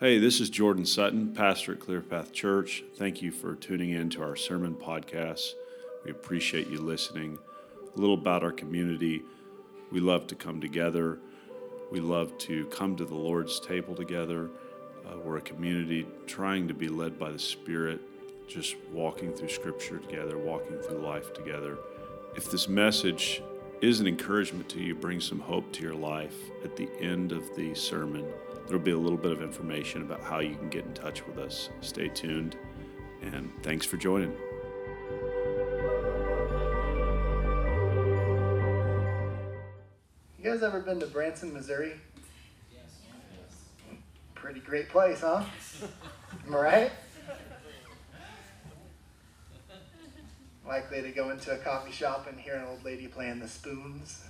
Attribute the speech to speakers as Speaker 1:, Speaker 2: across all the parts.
Speaker 1: Hey, this is Jordan Sutton, pastor at Clearpath Church. Thank you for tuning in to our sermon podcast. We appreciate you listening. A little about our community. We love to come together. We love to come to the Lord's table together. Uh, we're a community trying to be led by the Spirit, just walking through Scripture together, walking through life together. If this message is an encouragement to you, bring some hope to your life at the end of the sermon There'll be a little bit of information about how you can get in touch with us. Stay tuned, and thanks for joining.
Speaker 2: You guys ever been to Branson, Missouri? Yes. Pretty great place, huh? Am I right? Likely to go into a coffee shop and hear an old lady playing the spoons.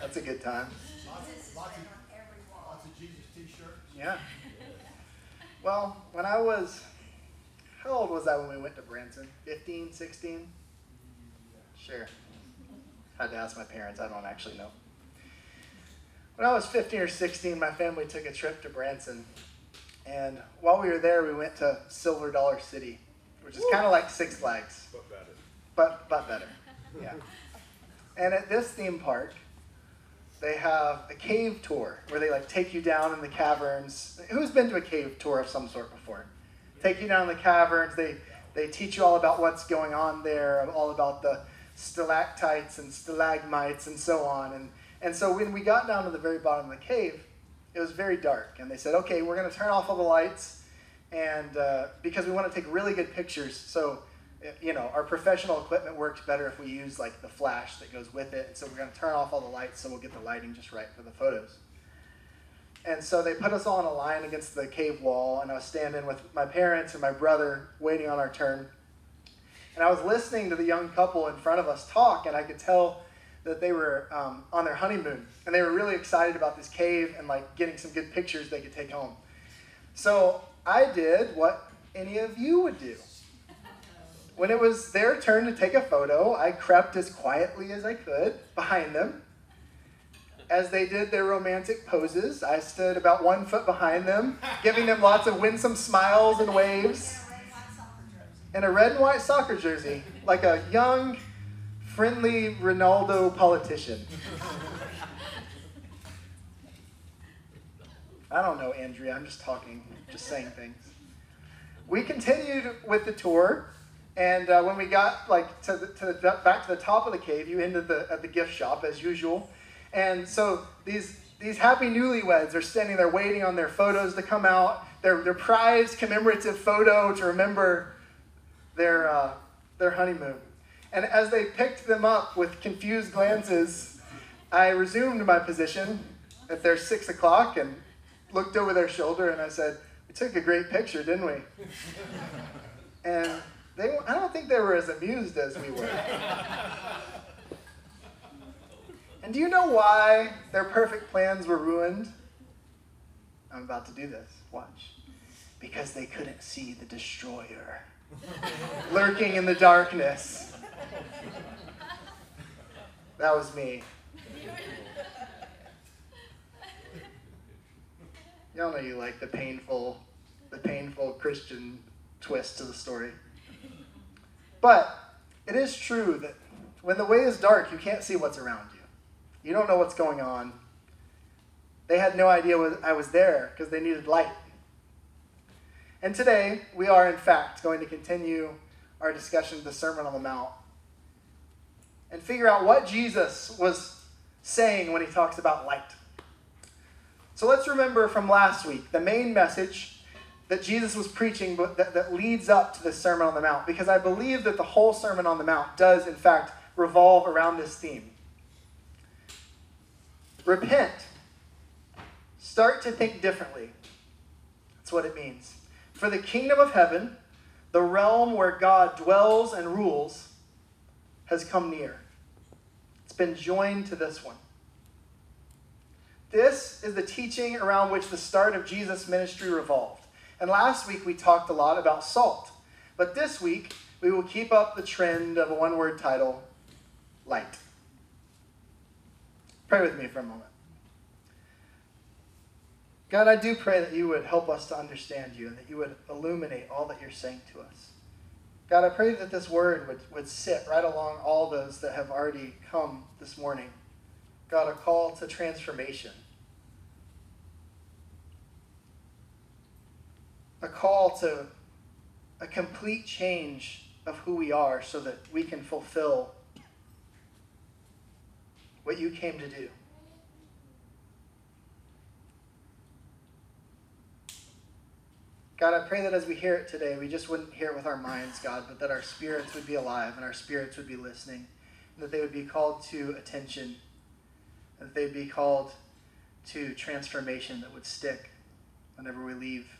Speaker 2: That's a good time. Lots of, lots of Jesus t-shirts. Yeah. Well, when I was, how old was I when we went to Branson? 15, 16? Sure. Had to ask my parents. I don't actually know. When I was 15 or 16, my family took a trip to Branson. And while we were there, we went to Silver Dollar City, which is kind of like Six Flags.
Speaker 3: But better.
Speaker 2: But, but better. Yeah. And at this theme park, they have a cave tour where they like take you down in the caverns. Who's been to a cave tour of some sort before? Take you down the caverns. They they teach you all about what's going on there, all about the stalactites and stalagmites and so on. And and so when we got down to the very bottom of the cave, it was very dark. And they said, okay, we're going to turn off all the lights, and uh, because we want to take really good pictures. So you know, our professional equipment works better if we use like the flash that goes with it. And so we're going to turn off all the lights so we'll get the lighting just right for the photos. And so they put us all in a line against the cave wall, and I was standing with my parents and my brother waiting on our turn. And I was listening to the young couple in front of us talk, and I could tell that they were um, on their honeymoon, and they were really excited about this cave and like getting some good pictures they could take home. So I did what any of you would do. When it was their turn to take a photo, I crept as quietly as I could behind them. As they did their romantic poses, I stood about one foot behind them, giving them lots of winsome smiles and waves. In a red and white soccer jersey, like a young, friendly Ronaldo politician. I don't know, Andrea. I'm just talking, just saying things. We continued with the tour and uh, when we got like to the, to the, back to the top of the cave, you ended the, at the gift shop as usual. And so these these happy newlyweds are standing there waiting on their photos to come out, their, their prized commemorative photo to remember their, uh, their honeymoon. And as they picked them up with confused glances, I resumed my position at their six o'clock and looked over their shoulder and I said, We took a great picture, didn't we? and they, I don't think they were as amused as we were. and do you know why their perfect plans were ruined? I'm about to do this. Watch. Because they couldn't see the destroyer lurking in the darkness. That was me. Y'all know you like the painful, the painful Christian twist to the story. But it is true that when the way is dark, you can't see what's around you. You don't know what's going on. They had no idea I was there because they needed light. And today, we are in fact going to continue our discussion of the Sermon on the Mount and figure out what Jesus was saying when he talks about light. So let's remember from last week the main message that Jesus was preaching but that, that leads up to the Sermon on the Mount, because I believe that the whole Sermon on the Mount does, in fact, revolve around this theme. Repent. Start to think differently. That's what it means. For the kingdom of heaven, the realm where God dwells and rules, has come near. It's been joined to this one. This is the teaching around which the start of Jesus' ministry revolved. And last week we talked a lot about salt. But this week we will keep up the trend of a one word title light. Pray with me for a moment. God, I do pray that you would help us to understand you and that you would illuminate all that you're saying to us. God, I pray that this word would, would sit right along all those that have already come this morning. God, a call to transformation. A call to a complete change of who we are so that we can fulfill what you came to do. God, I pray that as we hear it today, we just wouldn't hear it with our minds, God, but that our spirits would be alive and our spirits would be listening, and that they would be called to attention, and that they'd be called to transformation that would stick whenever we leave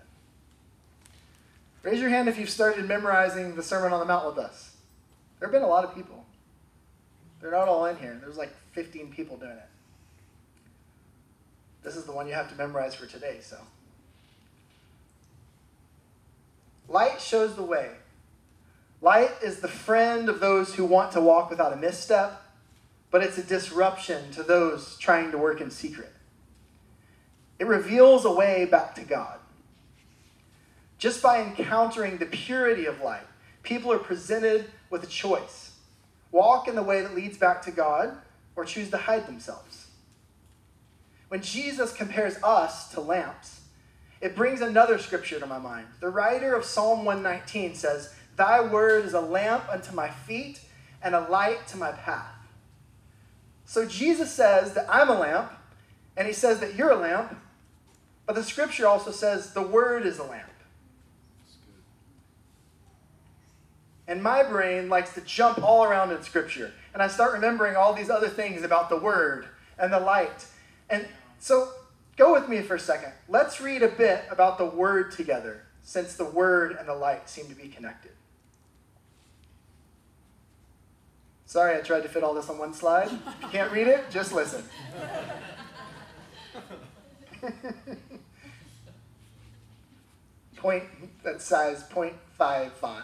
Speaker 2: Raise your hand if you've started memorizing the Sermon on the Mount with us. There have been a lot of people. They're not all in here. There's like 15 people doing it. This is the one you have to memorize for today, so. Light shows the way. Light is the friend of those who want to walk without a misstep, but it's a disruption to those trying to work in secret. It reveals a way back to God. Just by encountering the purity of light, people are presented with a choice walk in the way that leads back to God, or choose to hide themselves. When Jesus compares us to lamps, it brings another scripture to my mind. The writer of Psalm 119 says, Thy word is a lamp unto my feet and a light to my path. So Jesus says that I'm a lamp, and he says that you're a lamp, but the scripture also says the word is a lamp. And my brain likes to jump all around in scripture, and I start remembering all these other things about the word and the light. And so Go with me for a second. Let's read a bit about the word together, since the word and the light seem to be connected. Sorry, I tried to fit all this on one slide. If you can't read it, just listen. point that size 0.5 font.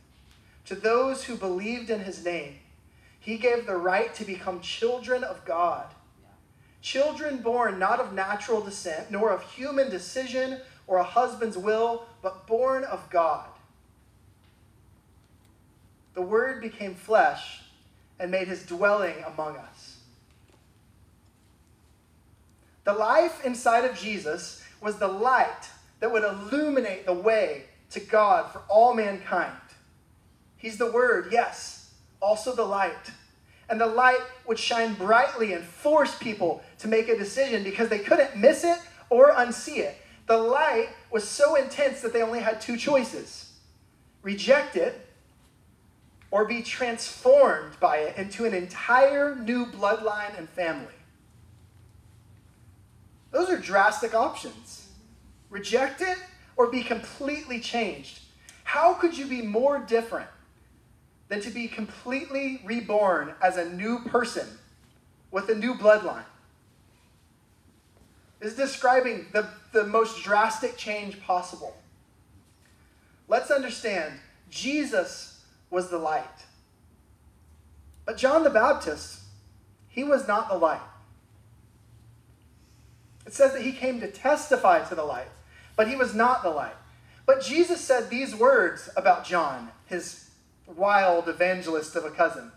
Speaker 2: to those who believed in his name, he gave the right to become children of God Children born not of natural descent, nor of human decision or a husband's will, but born of God. The Word became flesh and made his dwelling among us. The life inside of Jesus was the light that would illuminate the way to God for all mankind. He's the Word, yes, also the light and the light would shine brightly and force people to make a decision because they couldn't miss it or unsee it. The light was so intense that they only had two choices reject it or be transformed by it into an entire new bloodline and family. Those are drastic options. Reject it or be completely changed. How could you be more different than to be completely reborn as a new person with a new bloodline. Is describing the, the most drastic change possible. let's understand Jesus was the light. But John the Baptist, he was not the light. It says that he came to testify to the light, but he was not the light. But Jesus said these words about John, his wild evangelist of a cousin.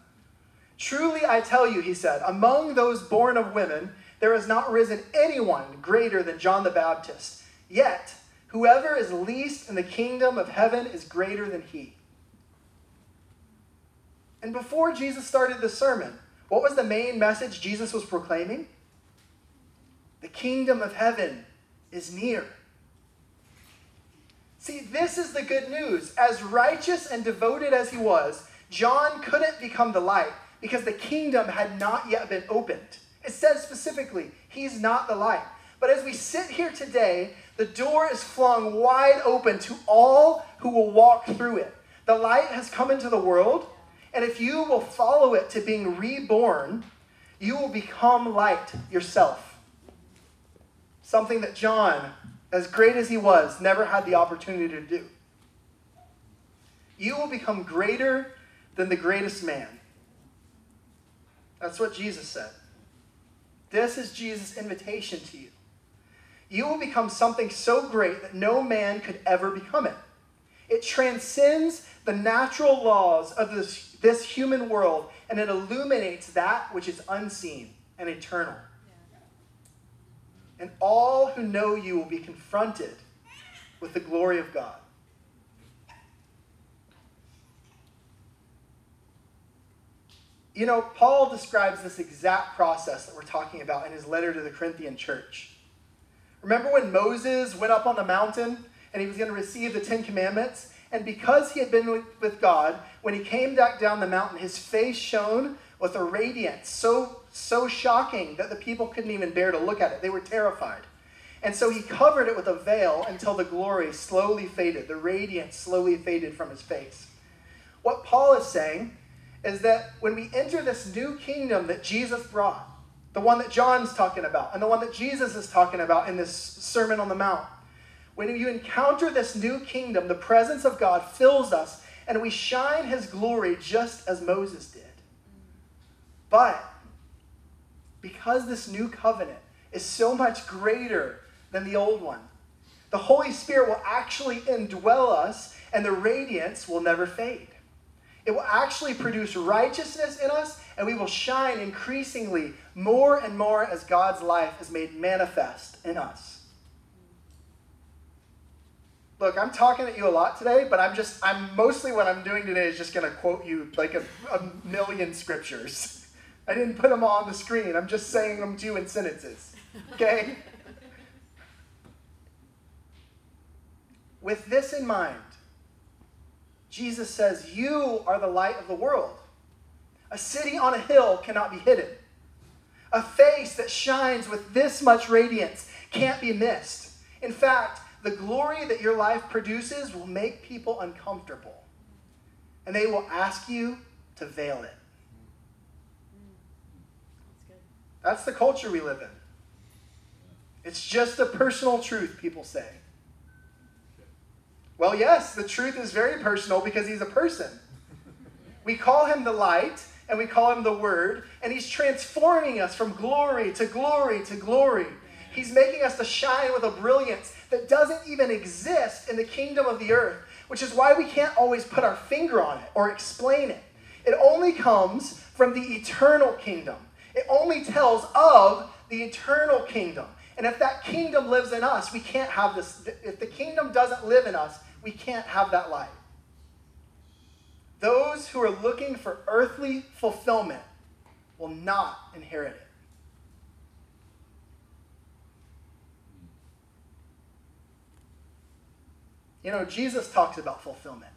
Speaker 2: Truly I tell you, he said, among those born of women, there has not risen anyone greater than John the Baptist. Yet, whoever is least in the kingdom of heaven is greater than he. And before Jesus started the sermon, what was the main message Jesus was proclaiming? The kingdom of heaven is near. See, this is the good news. As righteous and devoted as he was, John couldn't become the light because the kingdom had not yet been opened. It says specifically, he's not the light. But as we sit here today, the door is flung wide open to all who will walk through it. The light has come into the world, and if you will follow it to being reborn, you will become light yourself. Something that John as great as he was, never had the opportunity to do. You will become greater than the greatest man. That's what Jesus said. This is Jesus' invitation to you. You will become something so great that no man could ever become it. It transcends the natural laws of this, this human world and it illuminates that which is unseen and eternal and all who know you will be confronted with the glory of God. You know, Paul describes this exact process that we're talking about in his letter to the Corinthian church. Remember when Moses went up on the mountain and he was going to receive the Ten Commandments? And because he had been with God, when he came back down the mountain, his face shone with a radiance so so shocking that the people couldn't even bear to look at it. They were terrified. And so he covered it with a veil until the glory slowly faded, the radiance slowly faded from his face. What Paul is saying is that when we enter this new kingdom that Jesus brought, the one that John's talking about, and the one that Jesus is talking about in this Sermon on the Mount, when you encounter this new kingdom, the presence of God fills us, and we shine his glory just as Moses did. But because this new covenant is so much greater than the old one. The Holy Spirit will actually indwell us, and the radiance will never fade. It will actually produce righteousness in us, and we will shine increasingly more and more as God's life is made manifest in us. Look, I'm talking at you a lot today, but I'm just, I'm mostly what I'm doing today is just going to quote you like a, a million scriptures. I didn't put them all on the screen. I'm just saying them to you in sentences. Okay? With this in mind, Jesus says, You are the light of the world. A city on a hill cannot be hidden. A face that shines with this much radiance can't be missed. In fact, the glory that your life produces will make people uncomfortable. And they will ask you to veil it. That's the culture we live in. It's just a personal truth, people say. Well, yes, the truth is very personal because he's a person. We call him the light and we call him the word, and he's transforming us from glory to glory to glory. He's making us to shine with a brilliance that doesn't even exist in the kingdom of the earth, which is why we can't always put our finger on it or explain it. It only comes from the eternal kingdom. It only tells of the eternal kingdom. And if that kingdom lives in us, we can't have this. If the kingdom doesn't live in us, we can't have that life. Those who are looking for earthly fulfillment will not inherit it. You know, Jesus talks about fulfillment.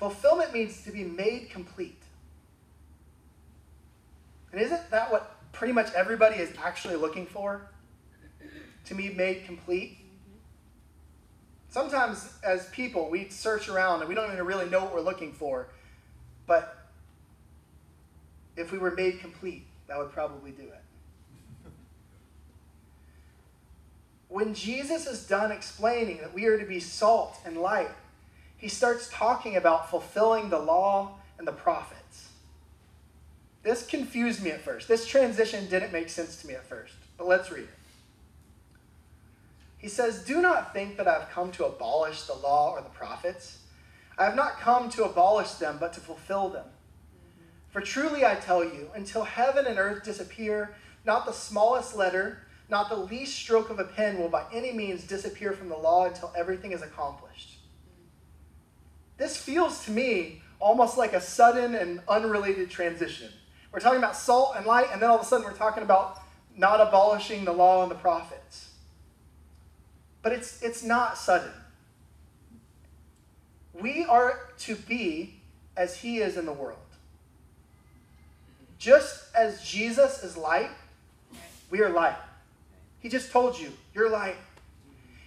Speaker 2: Fulfillment means to be made complete. And isn't that what pretty much everybody is actually looking for? To be made complete? Sometimes, as people, we search around and we don't even really know what we're looking for. But if we were made complete, that would probably do it. when Jesus is done explaining that we are to be salt and light, he starts talking about fulfilling the law and the prophets. This confused me at first. This transition didn't make sense to me at first, but let's read it. He says, Do not think that I have come to abolish the law or the prophets. I have not come to abolish them, but to fulfill them. For truly I tell you, until heaven and earth disappear, not the smallest letter, not the least stroke of a pen will by any means disappear from the law until everything is accomplished. This feels to me almost like a sudden and unrelated transition. We're talking about salt and light, and then all of a sudden we're talking about not abolishing the law and the prophets. But it's, it's not sudden. We are to be as he is in the world. Just as Jesus is light, we are light. He just told you, you're light.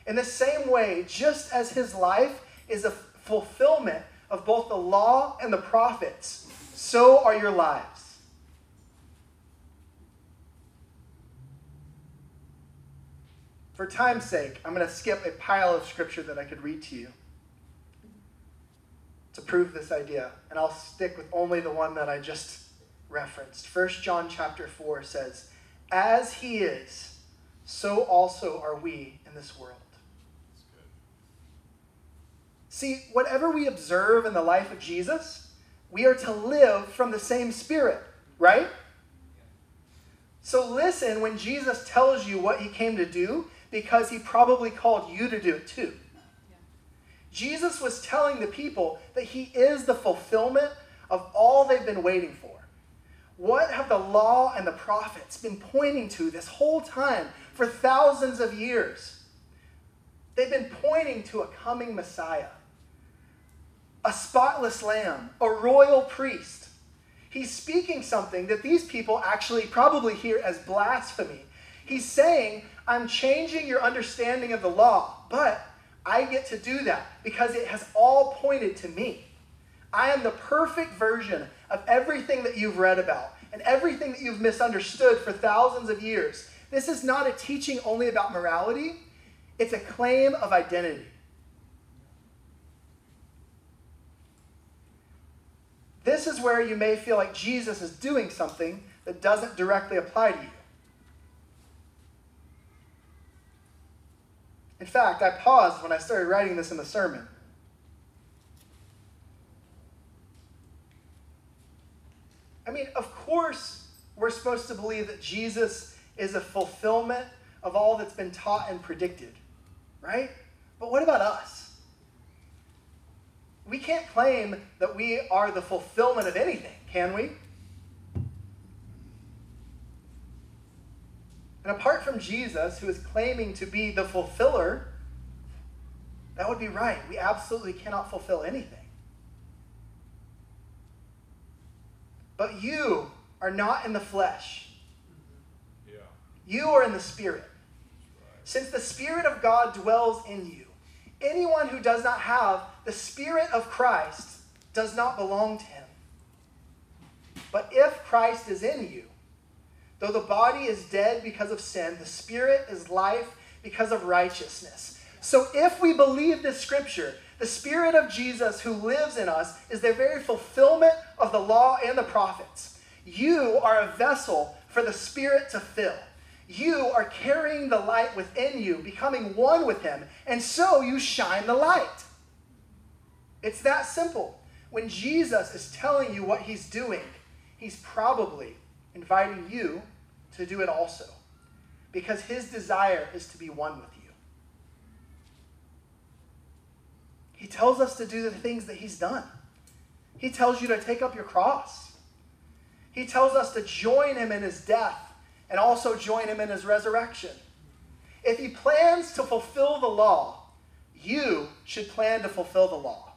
Speaker 2: In the same way, just as his life is a fulfillment of both the law and the prophets, so are your lives. For time's sake, I'm going to skip a pile of scripture that I could read to you to prove this idea, and I'll stick with only the one that I just referenced. 1 John chapter 4 says, As he is, so also are we in this world. See, whatever we observe in the life of Jesus, we are to live from the same Spirit, right? So listen when Jesus tells you what he came to do, because he probably called you to do it too. Jesus was telling the people that he is the fulfillment of all they've been waiting for. What have the law and the prophets been pointing to this whole time for thousands of years? They've been pointing to a coming Messiah, a spotless lamb, a royal priest. He's speaking something that these people actually probably hear as blasphemy. He's saying, I'm changing your understanding of the law, but I get to do that because it has all pointed to me. I am the perfect version of everything that you've read about and everything that you've misunderstood for thousands of years. This is not a teaching only about morality, it's a claim of identity. This is where you may feel like Jesus is doing something that doesn't directly apply to you. In fact, I paused when I started writing this in the sermon. I mean, of course, we're supposed to believe that Jesus is a fulfillment of all that's been taught and predicted, right? But what about us? We can't claim that we are the fulfillment of anything, can we? And apart from Jesus, who is claiming to be the fulfiller, that would be right. We absolutely cannot fulfill anything. But you are not in the flesh. Yeah. You are in the spirit. Since the spirit of God dwells in you, anyone who does not have the spirit of Christ does not belong to him. But if Christ is in you, Though the body is dead because of sin, the spirit is life because of righteousness. So if we believe this scripture, the spirit of Jesus who lives in us is the very fulfillment of the law and the prophets. You are a vessel for the spirit to fill. You are carrying the light within you, becoming one with him, and so you shine the light. It's that simple. When Jesus is telling you what he's doing, he's probably inviting you to do it also, because his desire is to be one with you. He tells us to do the things that he's done. He tells you to take up your cross. He tells us to join him in his death and also join him in his resurrection. If he plans to fulfill the law, you should plan to fulfill the law.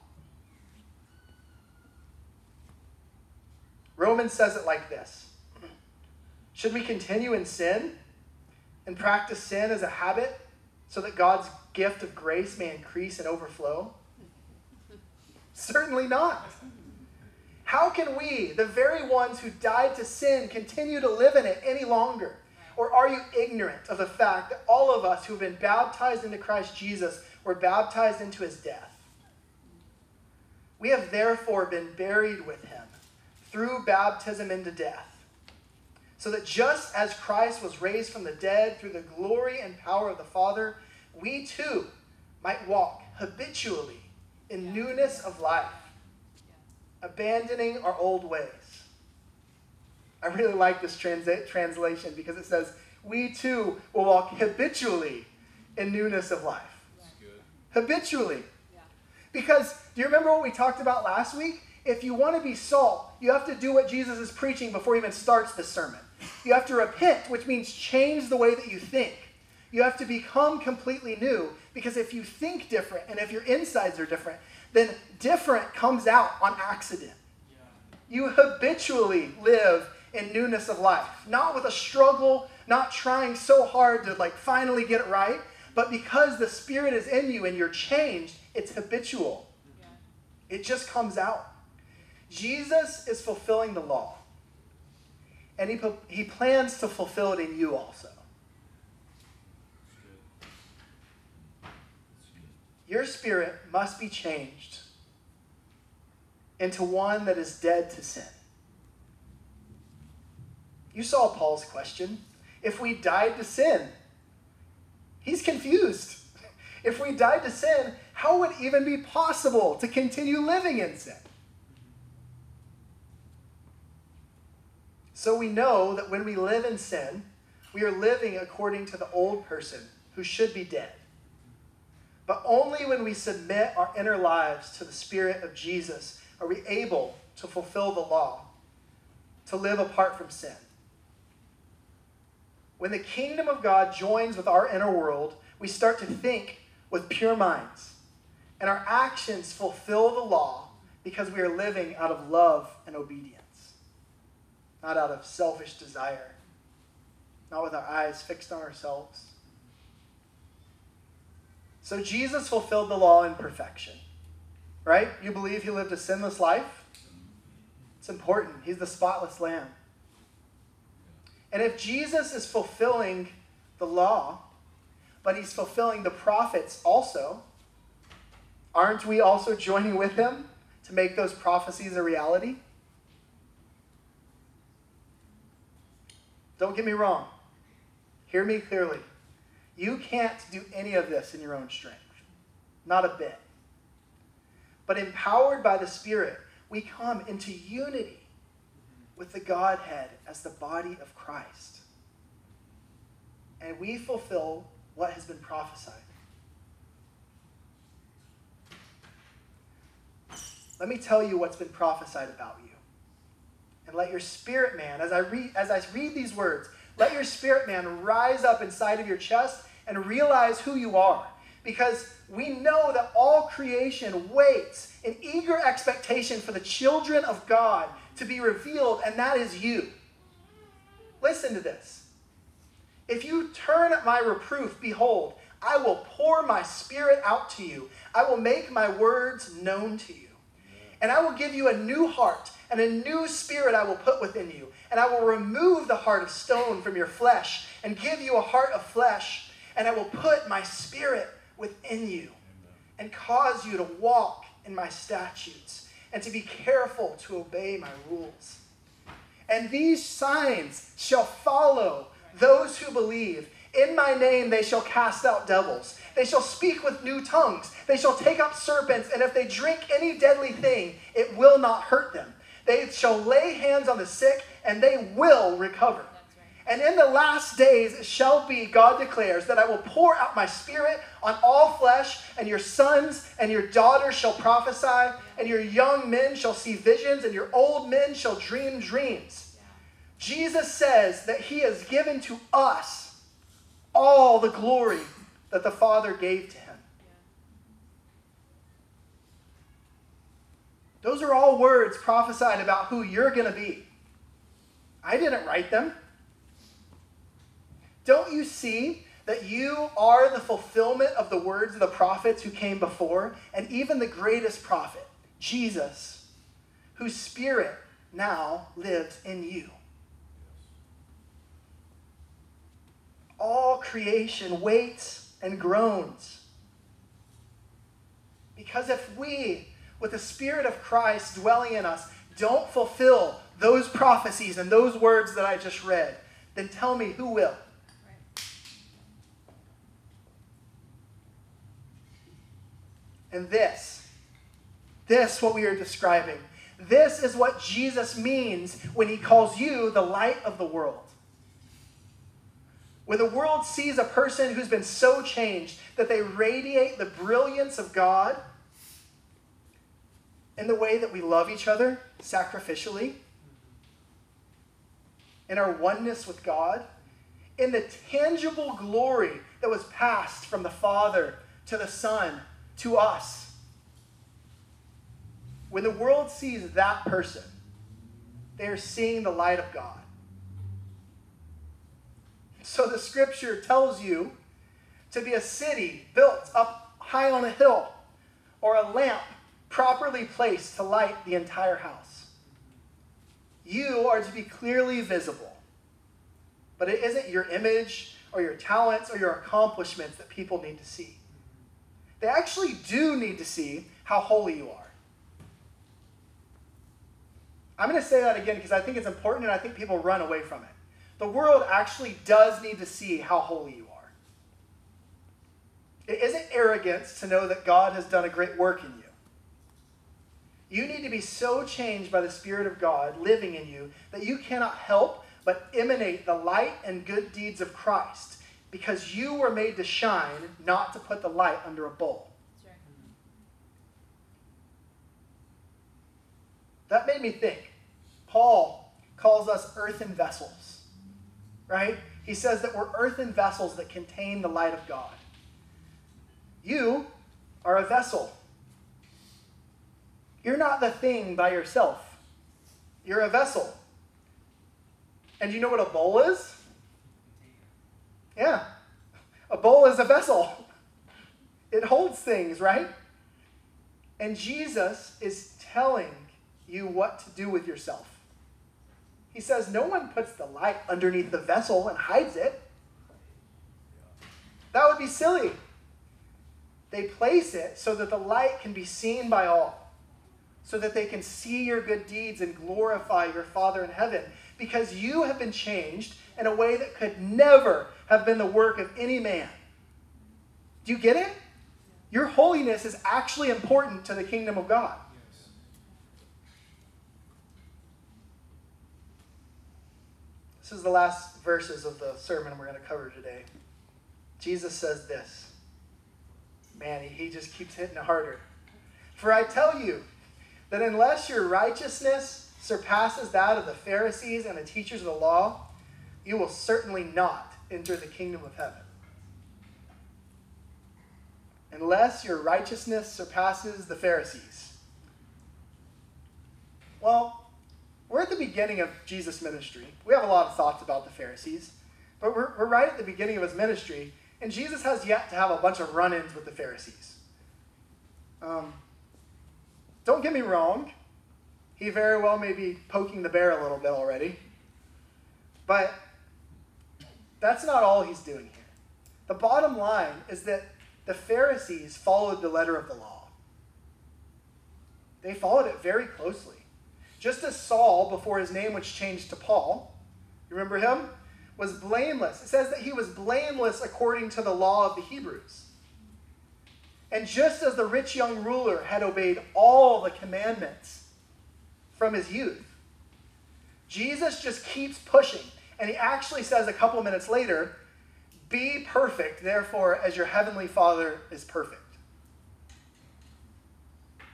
Speaker 2: Romans says it like this should we continue in sin and practice sin as a habit so that God's gift of grace may increase and overflow? Certainly not. How can we, the very ones who died to sin, continue to live in it any longer? Or are you ignorant of the fact that all of us who have been baptized into Christ Jesus were baptized into his death? We have therefore been buried with him through baptism into death, so that just as Christ was raised from the dead through the glory and power of the Father, we too might walk habitually in newness of life, abandoning our old ways. I really like this transa- translation because it says, We too will walk habitually in newness of life. Habitually. Because do you remember what we talked about last week? If you want to be salt, you have to do what Jesus is preaching before he even starts the sermon. You have to repent, which means change the way that you think. You have to become completely new because if you think different and if your insides are different, then different comes out on accident. You habitually live in newness of life, not with a struggle, not trying so hard to like finally get it right, but because the Spirit is in you and you're changed, it's habitual. It just comes out. Jesus is fulfilling the law. And he, he plans to fulfill it in you also. Your spirit must be changed into one that is dead to sin. You saw Paul's question. If we died to sin, he's confused. If we died to sin, how would it even be possible to continue living in sin? So we know that when we live in sin, we are living according to the old person who should be dead. But only when we submit our inner lives to the Spirit of Jesus are we able to fulfill the law, to live apart from sin. When the kingdom of God joins with our inner world, we start to think with pure minds, and our actions fulfill the law because we are living out of love and obedience, not out of selfish desire, not with our eyes fixed on ourselves. So Jesus fulfilled the law in perfection. Right? You believe he lived a sinless life? It's important. He's the spotless lamb. And if Jesus is fulfilling the law, but he's fulfilling the prophets also, aren't we also joining with him to make those prophecies a reality? Don't get me wrong. Hear me clearly. You can't do any of this in your own strength, not a bit. But empowered by the Spirit, we come into unity with the Godhead as the body of Christ. And we fulfill what has been prophesied. Let me tell you what's been prophesied about you. And let your spirit man, as I read, as I read these words, let your spirit man rise up inside of your chest and realize who you are. Because we know that all creation waits in eager expectation for the children of God to be revealed, and that is you. Listen to this. If you turn at my reproof, behold, I will pour my spirit out to you. I will make my words known to you. And I will give you a new heart, and a new spirit I will put within you. And I will remove the heart of stone from your flesh, and give you a heart of flesh. And I will put my spirit within you, and cause you to walk in my statutes, and to be careful to obey my rules. And these signs shall follow those who believe. In my name they shall cast out devils. They shall speak with new tongues. They shall take up serpents, and if they drink any deadly thing, it will not hurt them. They shall lay hands on the sick, and they will recover. And in the last days it shall be, God declares, that I will pour out my spirit on all flesh, and your sons and your daughters shall prophesy, and your young men shall see visions, and your old men shall dream dreams. Jesus says that he has given to us all the glory that the Father gave to him. Those are all words prophesied about who you're going to be. I didn't write them. Don't you see that you are the fulfillment of the words of the prophets who came before, and even the greatest prophet, Jesus, whose spirit now lives in you? All creation waits and groans. Because if we, with the Spirit of Christ dwelling in us, don't fulfill those prophecies and those words that I just read, then tell me who will. And this, this, what we are describing, this is what Jesus means when he calls you the light of the world. When the world sees a person who's been so changed that they radiate the brilliance of God in the way that we love each other sacrificially, in our oneness with God, in the tangible glory that was passed from the Father to the Son to us. When the world sees that person, they are seeing the light of God. So the scripture tells you to be a city built up high on a hill or a lamp properly placed to light the entire house. You are to be clearly visible. But it isn't your image or your talents or your accomplishments that people need to see. They actually do need to see how holy you are. I'm going to say that again because I think it's important and I think people run away from it. The world actually does need to see how holy you are. It isn't arrogance to know that God has done a great work in you. You need to be so changed by the Spirit of God living in you that you cannot help but emanate the light and good deeds of Christ because you were made to shine, not to put the light under a bowl. That made me think. Paul calls us earthen vessels, right? He says that we're earthen vessels that contain the light of God. You are a vessel. You're not the thing by yourself, you're a vessel. And you know what a bowl is? Yeah. A bowl is a vessel. It holds things, right? And Jesus is telling you what to do with yourself. He says, No one puts the light underneath the vessel and hides it. That would be silly. They place it so that the light can be seen by all, so that they can see your good deeds and glorify your Father in heaven, because you have been changed in a way that could never have been the work of any man. Do you get it? Your holiness is actually important to the kingdom of God. This is the last verses of the sermon we're going to cover today. Jesus says this. Man, he, he just keeps hitting it harder. For I tell you that unless your righteousness surpasses that of the Pharisees and the teachers of the law, you will certainly not enter the kingdom of heaven. Unless your righteousness surpasses the Pharisees. Well, we're at the beginning of Jesus' ministry. We have a lot of thoughts about the Pharisees, but we're, we're right at the beginning of his ministry, and Jesus has yet to have a bunch of run ins with the Pharisees. Um, don't get me wrong, he very well may be poking the bear a little bit already, but that's not all he's doing here. The bottom line is that the Pharisees followed the letter of the law. They followed it very closely. Just as Saul, before his name was changed to Paul, you remember him? Was blameless. It says that he was blameless according to the law of the Hebrews. And just as the rich young ruler had obeyed all the commandments from his youth, Jesus just keeps pushing. And he actually says a couple minutes later, Be perfect, therefore, as your heavenly Father is perfect.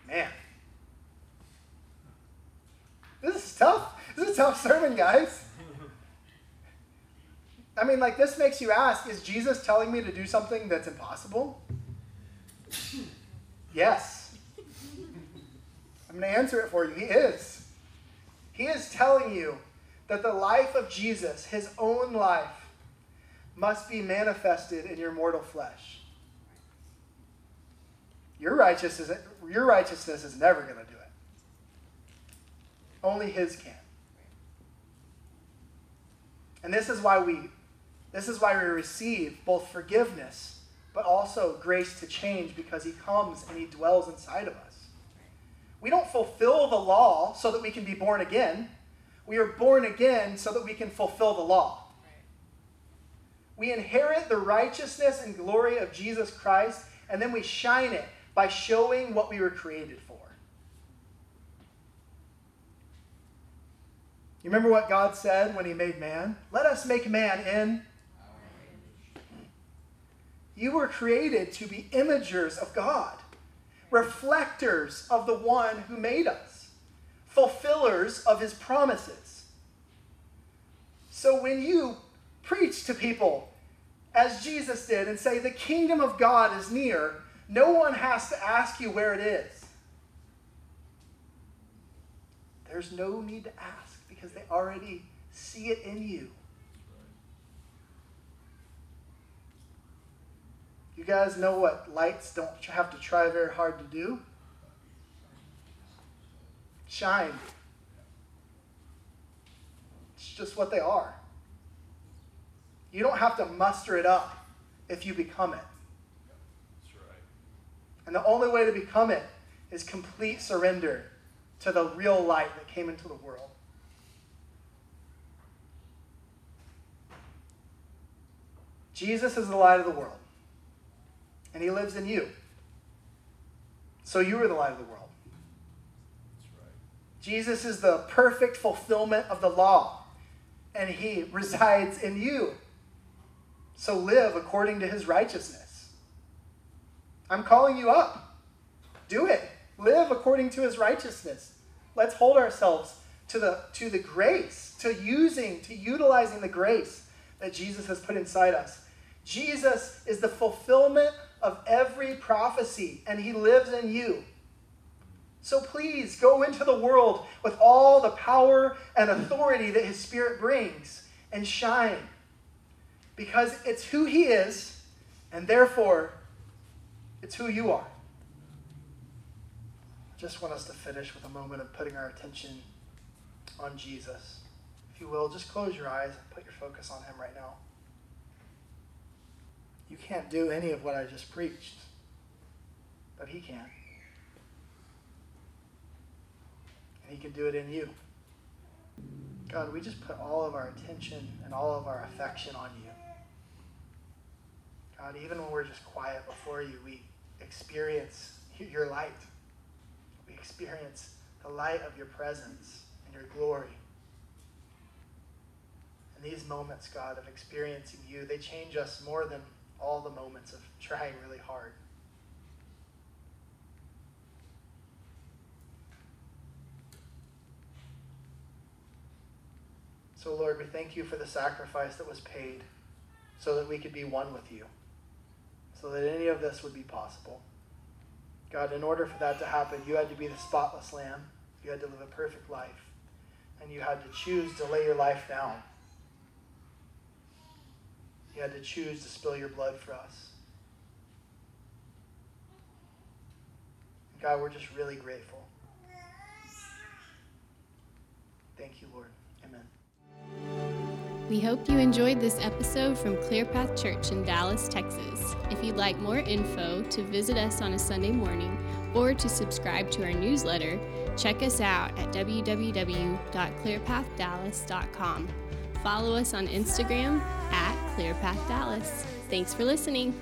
Speaker 2: Man. This is tough. This is a tough sermon, guys. I mean, like, this makes you ask is Jesus telling me to do something that's impossible? yes. I'm going to answer it for you. He is. He is telling you that the life of Jesus, his own life, must be manifested in your mortal flesh. Your righteousness, your righteousness is never going to do it. Only his can. And this is why we This is why we receive both forgiveness, but also grace to change because He comes and He dwells inside of us. We don't fulfill the law so that we can be born again. We are born again so that we can fulfill the law. We inherit the righteousness and glory of Jesus Christ, and then we shine it by showing what we were created for. You remember what God said when He made man? Let us make man in. You were created to be imagers of God, reflectors of the one who made us, fulfillers of His promises. So when you preach to people, as Jesus did, and say, The kingdom of God is near, no one has to ask you where it is. There's no need to ask because they already see it in you. You guys know what lights don't have to try very hard to do? Shine. It's just what they are. You don't have to muster it up if you become it. That's right. And the only way to become it is complete surrender to the real light that came into the world. Jesus is the light of the world, and he lives in you. So you are the light of the world. Jesus is the perfect fulfillment of the law, and he resides in you. So live according to his righteousness. I'm calling you up. Do it. Live according to his righteousness. Let's hold ourselves to the, to the grace, to using, to utilizing the grace that Jesus has put inside us. Jesus is the fulfillment of every prophecy, and he lives in you. So please go into the world with all the power and authority that his Spirit brings and shine because it's who he is, and therefore, it's who you are. I just want us to finish with a moment of putting our attention on Jesus. If you will, just close your eyes and put your focus on him right now. You can't do any of what I just preached, but he can. And he can do it in you. God, we just put all of our attention and all of our affection on you. God, even when we're just quiet before you, we experience your light. We experience the light of your presence and your glory. And these moments, God, of experiencing you, they change us more than all the moments of trying really hard. So, Lord, we thank you for the sacrifice that was paid so that we could be one with you so that any of this would be possible. God, in order for that to happen, you had to be the spotless lamb. You had to live a perfect life. And you had to choose to lay your life down. You had to choose to spill your blood for us. God, we're just really grateful. Thank you, Lord.
Speaker 3: We hope you enjoyed this episode from Clearpath Church in Dallas, Texas. If you'd like more info, to visit us on a Sunday morning, or to subscribe to our newsletter, check us out at www.clearpathdallas.com. Follow us on Instagram at ClearPathDallas. Thanks for listening.